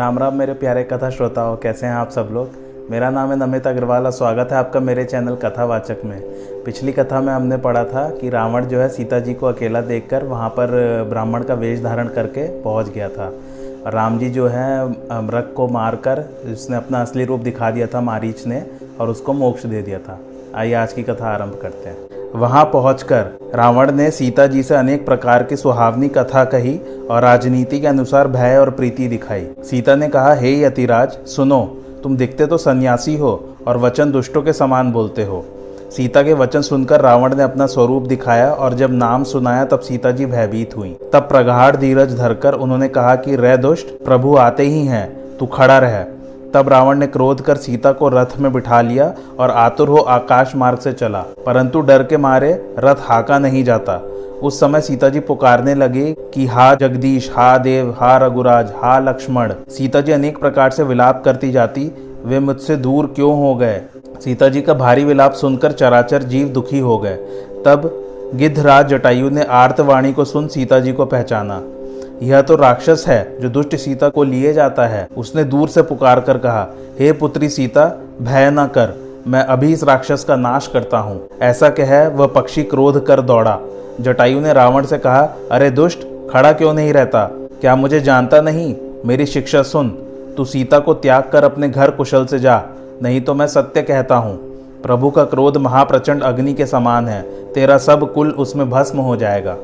राम राम मेरे प्यारे कथा श्रोताओं, कैसे हैं आप सब लोग? मेरा नाम है नमित अग्रवाल और स्वागत है आपका मेरे चैनल कथावाचक में। पिछली कथा में हमने पढ़ा था कि रावण जो है सीता जी को अकेला देखकर वहाँ पर ब्राह्मण का वेश धारण करके पहुँच गया था। राम जी जो है मृग को मारकर उसने अपना असली रूप दिखा दिया था मारीच ने और उसको मोक्ष दे दिया था। आइए आज की कथा आरंभ करते हैं। वहाँ पहुंचकर रावण ने सीता जी से अनेक प्रकार की सुहावनी कथा कही और राजनीति के अनुसार भय और प्रीति दिखाई। सीता ने कहा हे hey, यतिराज सुनो तुम दिखते तो सन्यासी हो और वचन दुष्टों के समान बोलते हो। सीता के वचन सुनकर रावण ने अपना स्वरूप दिखाया और जब नाम सुनाया तब सीता जी भयभीत हुई। तब प्रगाढ़ धीरज धरकर उन्होंने कहा कि रे दुष्ट प्रभु आते ही हैं तू खड़ा रह। तब रावण ने क्रोध कर सीता को रथ में बिठा लिया और आतुर हो आकाश मार्ग से चला, परंतु डर के मारे रथ हाका नहीं जाता। उस समय सीता जी पुकारने लगे कि, हा जगदीश, हा देव, हा रघुराज, हा लक्ष्मण। सीता जी अनेक प्रकार से विलाप करती जाती, वे मुझसे दूर क्यों हो गए? सीता जी का भारी विलाप सुनकर चराचर जीव दुखी हो गए। तब गिद्धराज जटायु ने आर्तवाणी को सुन सीता जी को पहचाना। यह तो राक्षस है जो दुष्ट सीता को लिए जाता है। उसने दूर से पुकार कर कहा, हे पुत्री सीता, भय न कर, मैं अभी इस राक्षस का नाश करता हूँ। ऐसा कह, वह पक्षी क्रोध कर दौड़ा। जटायु ने रावण से कहा, अरे दुष्ट, खड़ा क्यों नहीं रहता? क्या मुझे जानता नहीं? मेरी शिक्षा सुन। तू सीता को त्याग कर अपने घर कुशल से जा, नहीं तो मैं सत्य कहता हूँ। प्रभु का क्रोध महाप्रचंड अग्नि के समान है। तेरा सब कुल उसमें भस्म हो जाएगा।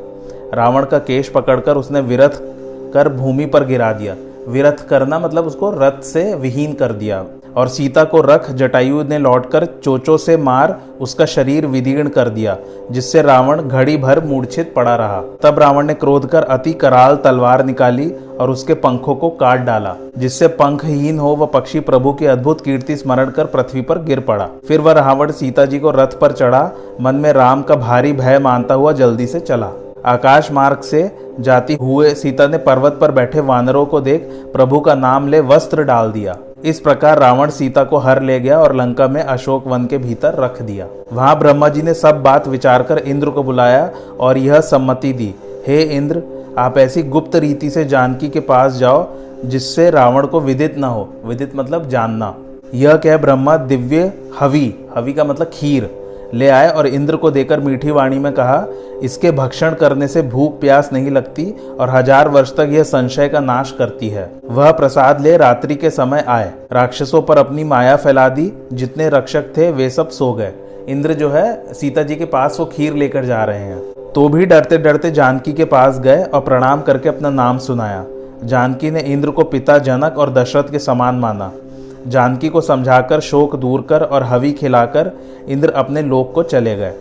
रावण का केश पकड़कर उसने विरथ कर भूमि पर गिरा दिया। विरथ करना मतलब उसको रथ से विहीन कर दिया। और सीता को रख, जटायु ने लौटकर चोचो से मार, उसका शरीर विदीर्ण कर दिया, जिससे रावण घड़ी भर मूर्छित पड़ा रहा। तब रावण ने क्रोध कर अति कराल तलवार निकाली और उसके पंखों को काट डाला, जिससे पंखहीन हो वह पक्षी प्रभु की अद्भुत कीर्ति स्मरण कर पृथ्वी पर गिर पड़ा। फिर वह रावण सीता जी को रथ पर चढ़ा, मन में राम का भारी भय मानता हुआ जल्दी से चला। आकाश मार्ग से जाती हुए सीता ने पर्वत पर बैठे वानरों को देख प्रभु का नाम ले वस्त्र डाल दिया। इस प्रकार रावण सीता को हर ले गया और लंका में अशोक वन के भीतर रख दिया। वहाँ ब्रह्मा जी ने सब बात विचार कर इंद्र को बुलाया और यह सम्मति दी, हे इंद्र, आप ऐसी गुप्त रीति से जानकी के पास जाओ, जिससे रावण को विदित न हो। विदित मतलब जानना। यह कह ब्रह्मा दिव्य हवि हवि का मतलब खीर। ले आए और इंद्र को देकर मीठी वाणी में कहा, इसके भक्षण करने से भूख प्यास नहीं लगती और हज़ार वर्ष तक यह संशय का नाश करती है। वह प्रसाद ले रात्रि के समय आए, राक्षसों पर अपनी माया फैला दी, जितने रक्षक थे वे सब सो गए। इंद्र जो है, सीता जी के पास वो खीर लेकर जा रहे हैं। तो भी डरते डरते जानकी के पास गए और प्रणाम करके अपना नाम सुनाया। जानकी ने इंद्र को पिता जनक और दशरथ के समान माना। जानकी को समझाकर, शोक दूर कर और हवी खिलाकर इंद्र अपने लोक को चले गए।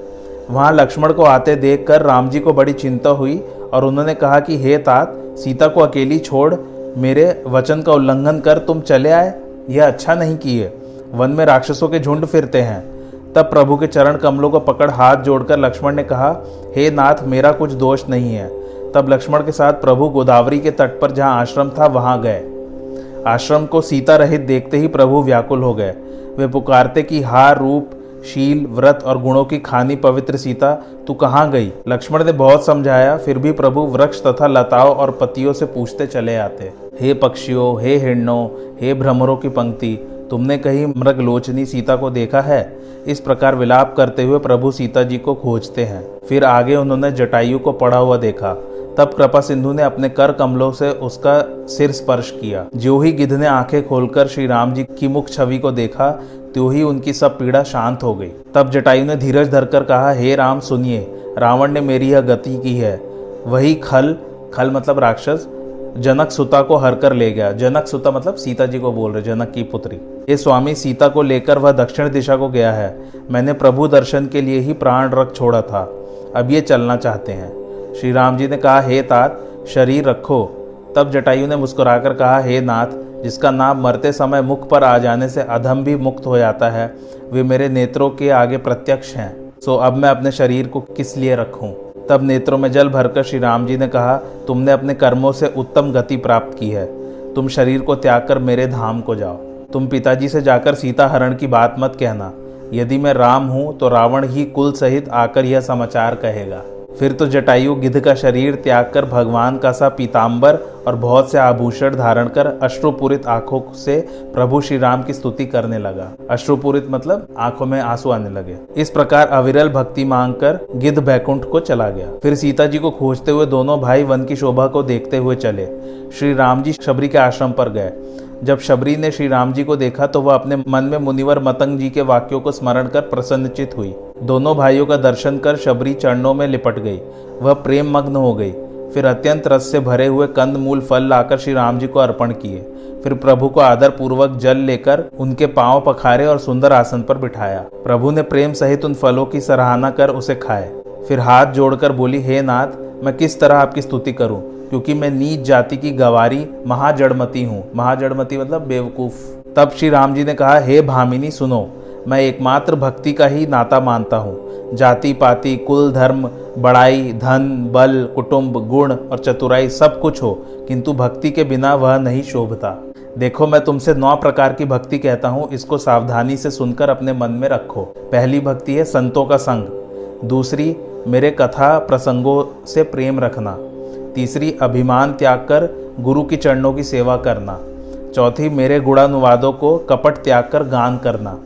वहाँ लक्ष्मण को आते देखकर राम जी को बड़ी चिंता हुई और उन्होंने कहा कि, हे तात, सीता को अकेली छोड़, मेरे वचन का उल्लंघन कर तुम चले आए। यह अच्छा नहीं किए वन में राक्षसों के झुंड फिरते हैं। तब प्रभु के चरण कमलों को पकड़ हाथ जोड़कर लक्ष्मण ने कहा, हे नाथ, मेरा कुछ दोष नहीं है। तब लक्ष्मण के साथ प्रभु गोदावरी के तट पर जहाँ आश्रम था, वहाँ गए। आश्रम को सीता रहित देखते ही प्रभु व्याकुल हो गए। वे पुकारते कि हार रूप, शील, व्रत और गुणों की खानी पवित्र सीता, तू कहाँ गई? लक्ष्मण ने बहुत समझाया, फिर भी प्रभु वृक्ष तथा लताओं और पतियों से पूछते चले आते, हे पक्षियों, हे हिरणों, हे भ्रमरों की पंक्ति, तुमने कहीं मृगलोचनी सीता को देखा है? इस प्रकार विलाप करते हुए प्रभु सीता जी को खोजते हैं। फिर आगे उन्होंने जटायु को पड़ा हुआ देखा। तब कृपा सिंधु ने अपने कर कमलों से उसका सिर स्पर्श किया। जो ही गिद्ध ने आँखें खोलकर श्री राम जी की मुख छवि को देखा, त्यों ही उनकी सब पीड़ा शांत हो गई। तब जटायु ने धीरज धरकर कहा, हे राम, सुनिए, रावण ने मेरी यह गति की है। वही खल खल मतलब राक्षस, जनक सुता को हर कर ले गया। जनक सुता मतलब सीता जी को बोल रहे, जनक की पुत्री। ये स्वामी, सीता को लेकर वह दक्षिण दिशा को गया है। मैंने प्रभु दर्शन के लिए ही प्राण रख छोड़ा था। अब ये चलना चाहते हैं। श्री राम जी ने कहा, हे तात, शरीर रखो। तब जटायु ने मुस्कुराकर कहा, हे नाथ, जिसका नाम मरते समय मुख पर आ जाने से अधम भी मुक्त हो जाता है, वे मेरे नेत्रों के आगे प्रत्यक्ष हैं, सो अब मैं अपने शरीर को किस लिए रखूँ? तब नेत्रों में जल भरकर श्री राम जी ने कहा, तुमने अपने कर्मों से उत्तम गति प्राप्त की है। तुम शरीर को त्याग कर मेरे धाम को जाओ। तुम पिताजी से जाकर सीता हरण की बात मत कहना। यदि मैं राम हूँ तो रावण ही कुल सहित आकर यह समाचार कहेगा। फिर तो जटायु गिद्ध का शरीर त्याग कर भगवान का सा पीताम्बर और बहुत से आभूषण धारण कर अश्रुपूरित आँखों से प्रभु श्री राम की स्तुति करने लगा। अश्रुपूरित मतलब आँखों में आँसू आने लगे। इस प्रकार अविरल भक्ति मांग कर गिद्ध बैकुंठ को चला गया। फिर सीता जी को खोजते हुए दोनों भाई वन की शोभा को देखते हुए चले। श्री राम जी शबरी के आश्रम पर गए। जब शबरी ने श्री राम जी को देखा तो वह अपने मन में मुनिवर मतंग जी के वाक्यों को स्मरण कर प्रसन्नचित हुई। दोनों भाइयों का दर्शन कर शबरी चरणों में लिपट गई। वह प्रेम मग्न हो गई। फिर अत्यंत रस से भरे हुए कंद मूल फल लाकर श्री राम जी को अर्पण किए। फिर प्रभु को आदर पूर्वक जल लेकर उनके पाँव पखारे और सुंदर आसन पर बिठाया। प्रभु ने प्रेम सहित उन फलों की सराहना कर उसे खाए। फिर हाथ जोड़कर बोली, हे नाथ, मैं किस तरह आपकी स्तुति करूँ? क्योंकि मैं नीच जाति की गवारी महाजड़मती हूँ। महाजड़मती मतलब बेवकूफ़। तब श्री राम जी ने कहा, हे भामिनी, सुनो, मैं एकमात्र भक्ति का ही नाता मानता हूँ। जाति पाति कुल धर्म, बड़ाई, धन, बल, कुटुंब, गुण और चतुराई सब कुछ हो, किंतु भक्ति के बिना वह नहीं शोभता। देखो, मैं तुमसे नौ प्रकार की भक्ति कहता हूँ, इसको सावधानी से सुनकर अपने मन में रखो। पहली भक्ति है संतों का संग। दूसरी, मेरे कथा प्रसंगों से प्रेम रखना। तीसरी, अभिमान त्याग कर गुरु की चरणों की सेवा करना। चौथी, मेरे गुणानुवादों को कपट त्याग कर गान करना।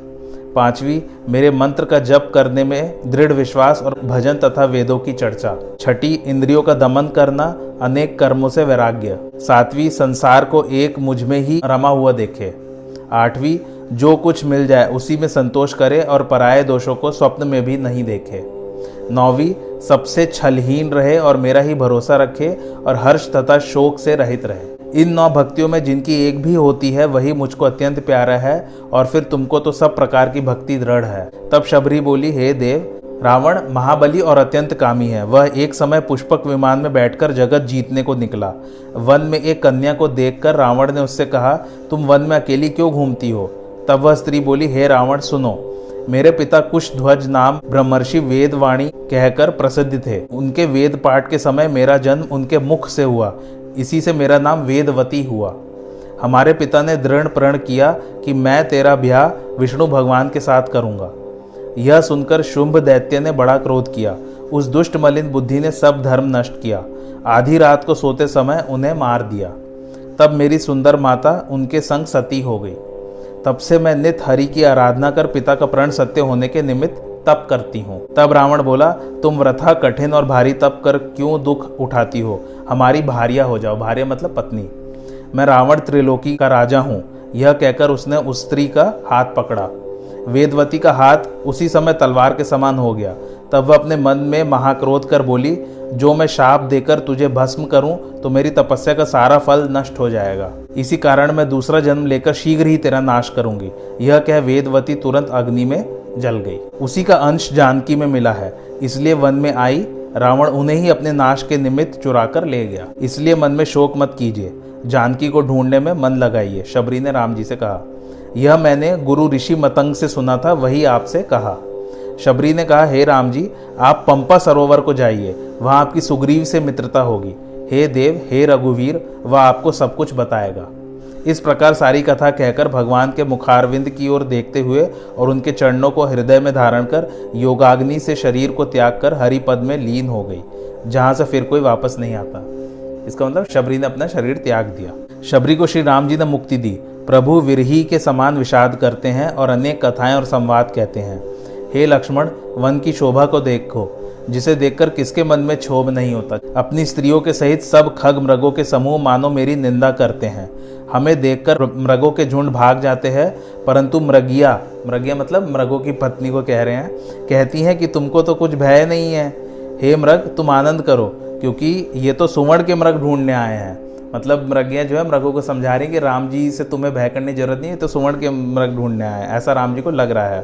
पांचवी, मेरे मंत्र का जप करने में दृढ़ विश्वास और भजन तथा वेदों की चर्चा। छठी, इंद्रियों का दमन करना अनेक कर्मों से वैराग्य। सातवीं, संसार को एक मुझमें ही रमा हुआ देखे। आठवीं, जो कुछ मिल जाए उसी में संतोष करे और पराये दोषों को स्वप्न में भी नहीं देखे। नौवीं सबसे छलहीन रहे और मेरा ही भरोसा रखे और हर्ष तथा शोक से रहित रहे। इन नौ भक्तियों में जिनकी एक भी होती है, वही मुझको अत्यंत प्यारा है और फिर तुमको तो सब प्रकार की भक्ति दृढ़ है। तब शबरी बोली, हे देव, रावण, महाबली और अत्यंत कामी है। वह एक समय पुष्पक विमान में बैठकर जगत जीतने को निकला। वन में एक कन्या को देखकर रावण ने उससे कहा, तुम वन में अकेली क्यों घूमती हो? तब वह स्त्री बोली, हे रावण, सुनो मेरे पिता कुश ध्वज नाम ब्रह्मर्षि वेदवाणी कहकर प्रसिद्ध थे। उनके वेद पाठ के समय मेरा जन्म उनके मुख से हुआ। इसी से मेरा नाम वेदवती हुआ। हमारे पिता ने दृढ़ प्रण किया कि मैं तेरा ब्याह विष्णु भगवान के साथ करूँगा। यह सुनकर शुंभ दैत्य ने बड़ा क्रोध किया। उस दुष्ट मलिन बुद्धि ने सब धर्म नष्ट किया। आधी रात को सोते समय उन्हें मार दिया। तब मेरी सुंदर माता उनके संग सती हो गई। तब से मैं नित हरि की आराधना कर पिता का प्रण सत्य होने के निमित्त तप करती हूँ। तब रावण बोला, तुम व्रथा कठिन और भारी तप कर क्यों दुख उठाती हो? हमारी भारिया हो जाओ। भार्य मतलब पत्नी। मैं रावण त्रिलोकी का राजा हूँ। यह कहकर उसने उस स्त्री का हाथ पकड़ा। वेदवती का हाथ उसी समय तलवार के समान हो गया। तब वह अपने मन में महाक्रोध कर बोली, जो मैं शाप देकर तुझे भस्म करूँ तो मेरी तपस्या का सारा फल नष्ट हो जाएगा। इसी कारण मैं दूसरा जन्म लेकर शीघ्र ही तेरा नाश करूँगी। यह कह वेदवती तुरंत अग्नि में जल गई। उसी का अंश जानकी में मिला है। इसलिए वन में आई, रावण उन्हें ही अपने नाश के निमित्त चुरा कर ले गया। इसलिए मन में शोक मत कीजिए। जानकी को ढूँढने में मन लगाइए, शबरी ने राम जी से कहा। यह मैंने गुरु ऋषि मतंग से सुना था, वही आपसे कहा। शबरी ने कहा, हे राम जी, आप पंपा सरोवर को जाइए, वहाँ आपकी सुग्रीव से मित्रता होगी। हे देव, हे रघुवीर, वह आपको सब कुछ बताएगा। इस प्रकार सारी कथा कहकर भगवान के मुखारविंद की ओर देखते हुए और उनके चरणों को हृदय में धारण कर योगाग्नि से शरीर को त्याग कर हरिपद में लीन हो गई, जहाँ से फिर कोई वापस नहीं आता। इसका मतलब शबरी ने अपना शरीर त्याग दिया। शबरी को श्री राम जी ने मुक्ति दी। प्रभु विरही के समान विषाद करते हैं और अनेक कथाएँ और संवाद कहते हैं। हे लक्ष्मण, वन की शोभा को देखो, जिसे देखकर किसके मन में क्षोभ नहीं होता। अपनी स्त्रियों के सहित सब खग मृगों के समूह मानो मेरी निंदा करते हैं। हमें देखकर मृगों के झुंड भाग जाते हैं, परंतु मृगिया मृगिया मतलब मृगों की पत्नी को कह रहे हैं, कहती हैं कि तुमको तो कुछ भय नहीं है। हे मृग, तुम आनंद करो, क्योंकि ये तो सुवर्ण के मृग ढूँढने आए हैं। मतलब मृगिया जो है, मृगों को समझा रही कि राम जी से तुम्हें भय करने की ज़रूरत नहीं है तो सुवर्ण के मृग ढूँढने आए ऐसा राम जी को लग रहा है।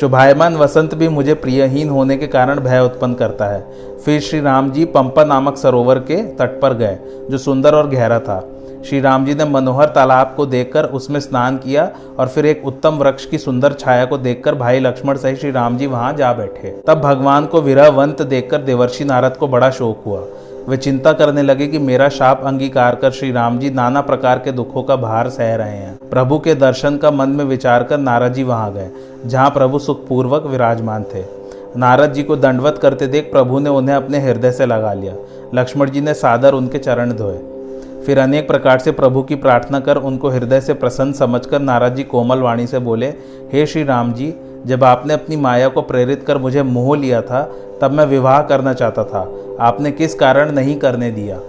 शुभायमान वसंत भी मुझे प्रियहीन होने के कारण भय उत्पन्न करता है। फिर श्री राम जी पंपा नामक सरोवर के तट पर गए, जो सुंदर और गहरा था। श्री राम जी ने मनोहर तालाब को देखकर उसमें स्नान किया और फिर एक उत्तम वृक्ष की सुंदर छाया को देखकर भाई लक्ष्मण सहित श्री राम जी वहाँ जा बैठे। तब भगवान को विरहवंत देखकर देवर्षि नारद को बड़ा शोक हुआ। वे चिंता करने लगे कि मेरा शाप अंगीकार कर श्री राम जी नाना प्रकार के दुखों का भार सह रहे हैं। प्रभु के दर्शन का मन में विचार कर नारद जी वहाँ गए। जहाँ प्रभु सुखपूर्वक विराजमान थे। नारद जी को दंडवत करते देख प्रभु ने उन्हें अपने हृदय से लगा लिया। लक्ष्मण जी ने सादर उनके चरण धोए। फिर अनेक प्रकार से प्रभु की प्रार्थना कर उनको हृदय से प्रसन्न समझकर नारद जी कोमल वाणी से बोले, हे श्री राम जी, जब आपने अपनी माया को प्रेरित कर मुझे मोह लिया था, तब मैं विवाह करना चाहता था। आपने किस कारण नहीं करने दिया?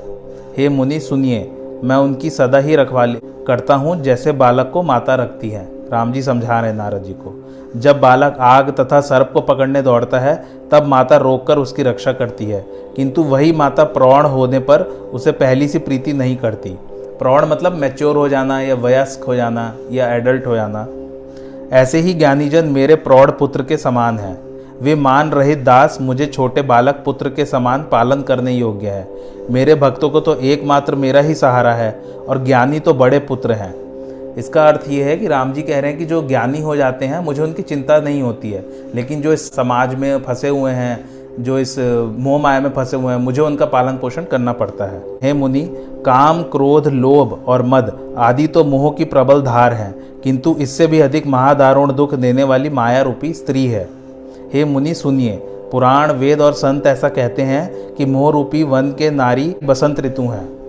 हे मुनि, सुनिए, मैं उनकी सदा ही रखवाली करता हूँ जैसे बालक को माता रखती है। राम जी समझा रहे नारद जी को। जब बालक आग तथा सर्प को पकड़ने दौड़ता है, तब माता रोककर उसकी रक्षा करती है। किंतु वही माता प्रौढ़ होने पर उसे पहली सी प्रीति नहीं करती। प्रौढ़ मतलब मैच्योर हो जाना या वयस्क हो जाना या एडल्ट हो जाना। ऐसे ही ज्ञानीजन मेरे प्रौढ़ पुत्र के समान हैं। वे मान रहित दास मुझे छोटे बालक पुत्र के समान पालन करने योग्य है। मेरे भक्तों को तो एकमात्र मेरा ही सहारा है और ज्ञानी तो बड़े पुत्र हैं। इसका अर्थ ये है कि राम जी कह रहे हैं कि जो ज्ञानी हो जाते हैं, मुझे उनकी चिंता नहीं होती है। लेकिन जो इस समाज में फंसे हुए हैं, जो इस मोह माया में फंसे हुए हैं, मुझे उनका पालन पोषण करना पड़ता है। हे मुनि, काम, क्रोध, लोभ और मद आदि तो मोह की प्रबल धार हैं, किंतु इससे भी अधिक महादारुण दुख देने वाली माया रूपी स्त्री है। हे मुनि, सुनिए, पुराण, वेद और संत ऐसा कहते हैं कि मोह रूपी वन के नारी बसंत ऋतु हैं।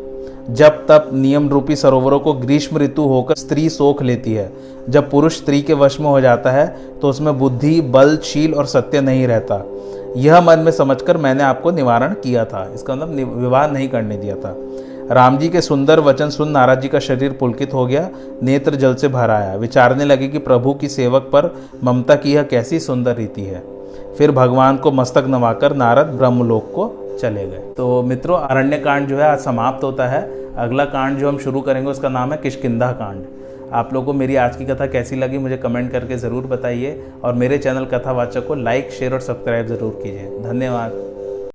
जब तब नियम रूपी सरोवरों को ग्रीष्म ऋतु होकर स्त्री सोख लेती है। जब पुरुष स्त्री के वश में हो जाता है तो उसमें बुद्धि, बल, शील और सत्य नहीं रहता। यह मन में समझकर मैंने आपको निवारण किया था। इसका मतलब विवाह नहीं करने दिया था। राम जी के सुंदर वचन सुन नाराज़ जी का शरीर पुलकित हो गया, नेत्र जल से भर आया। विचारने लगे कि प्रभु की सेवक पर ममता की यह कैसी सुंदर रीति है। फिर भगवान को मस्तक नवाकर नारद ब्रह्मलोक को चले गए। तो मित्रों अरण्य कांड जो है आज समाप्त होता है। अगला कांड जो हम शुरू करेंगे, उसका नाम है किशकिंदा कांड। आप लोगों को मेरी आज की कथा कैसी लगी, मुझे कमेंट करके ज़रूर बताइए। और मेरे चैनल कथावाचक को लाइक, शेयर और सब्सक्राइब ज़रूर कीजिए। धन्यवाद।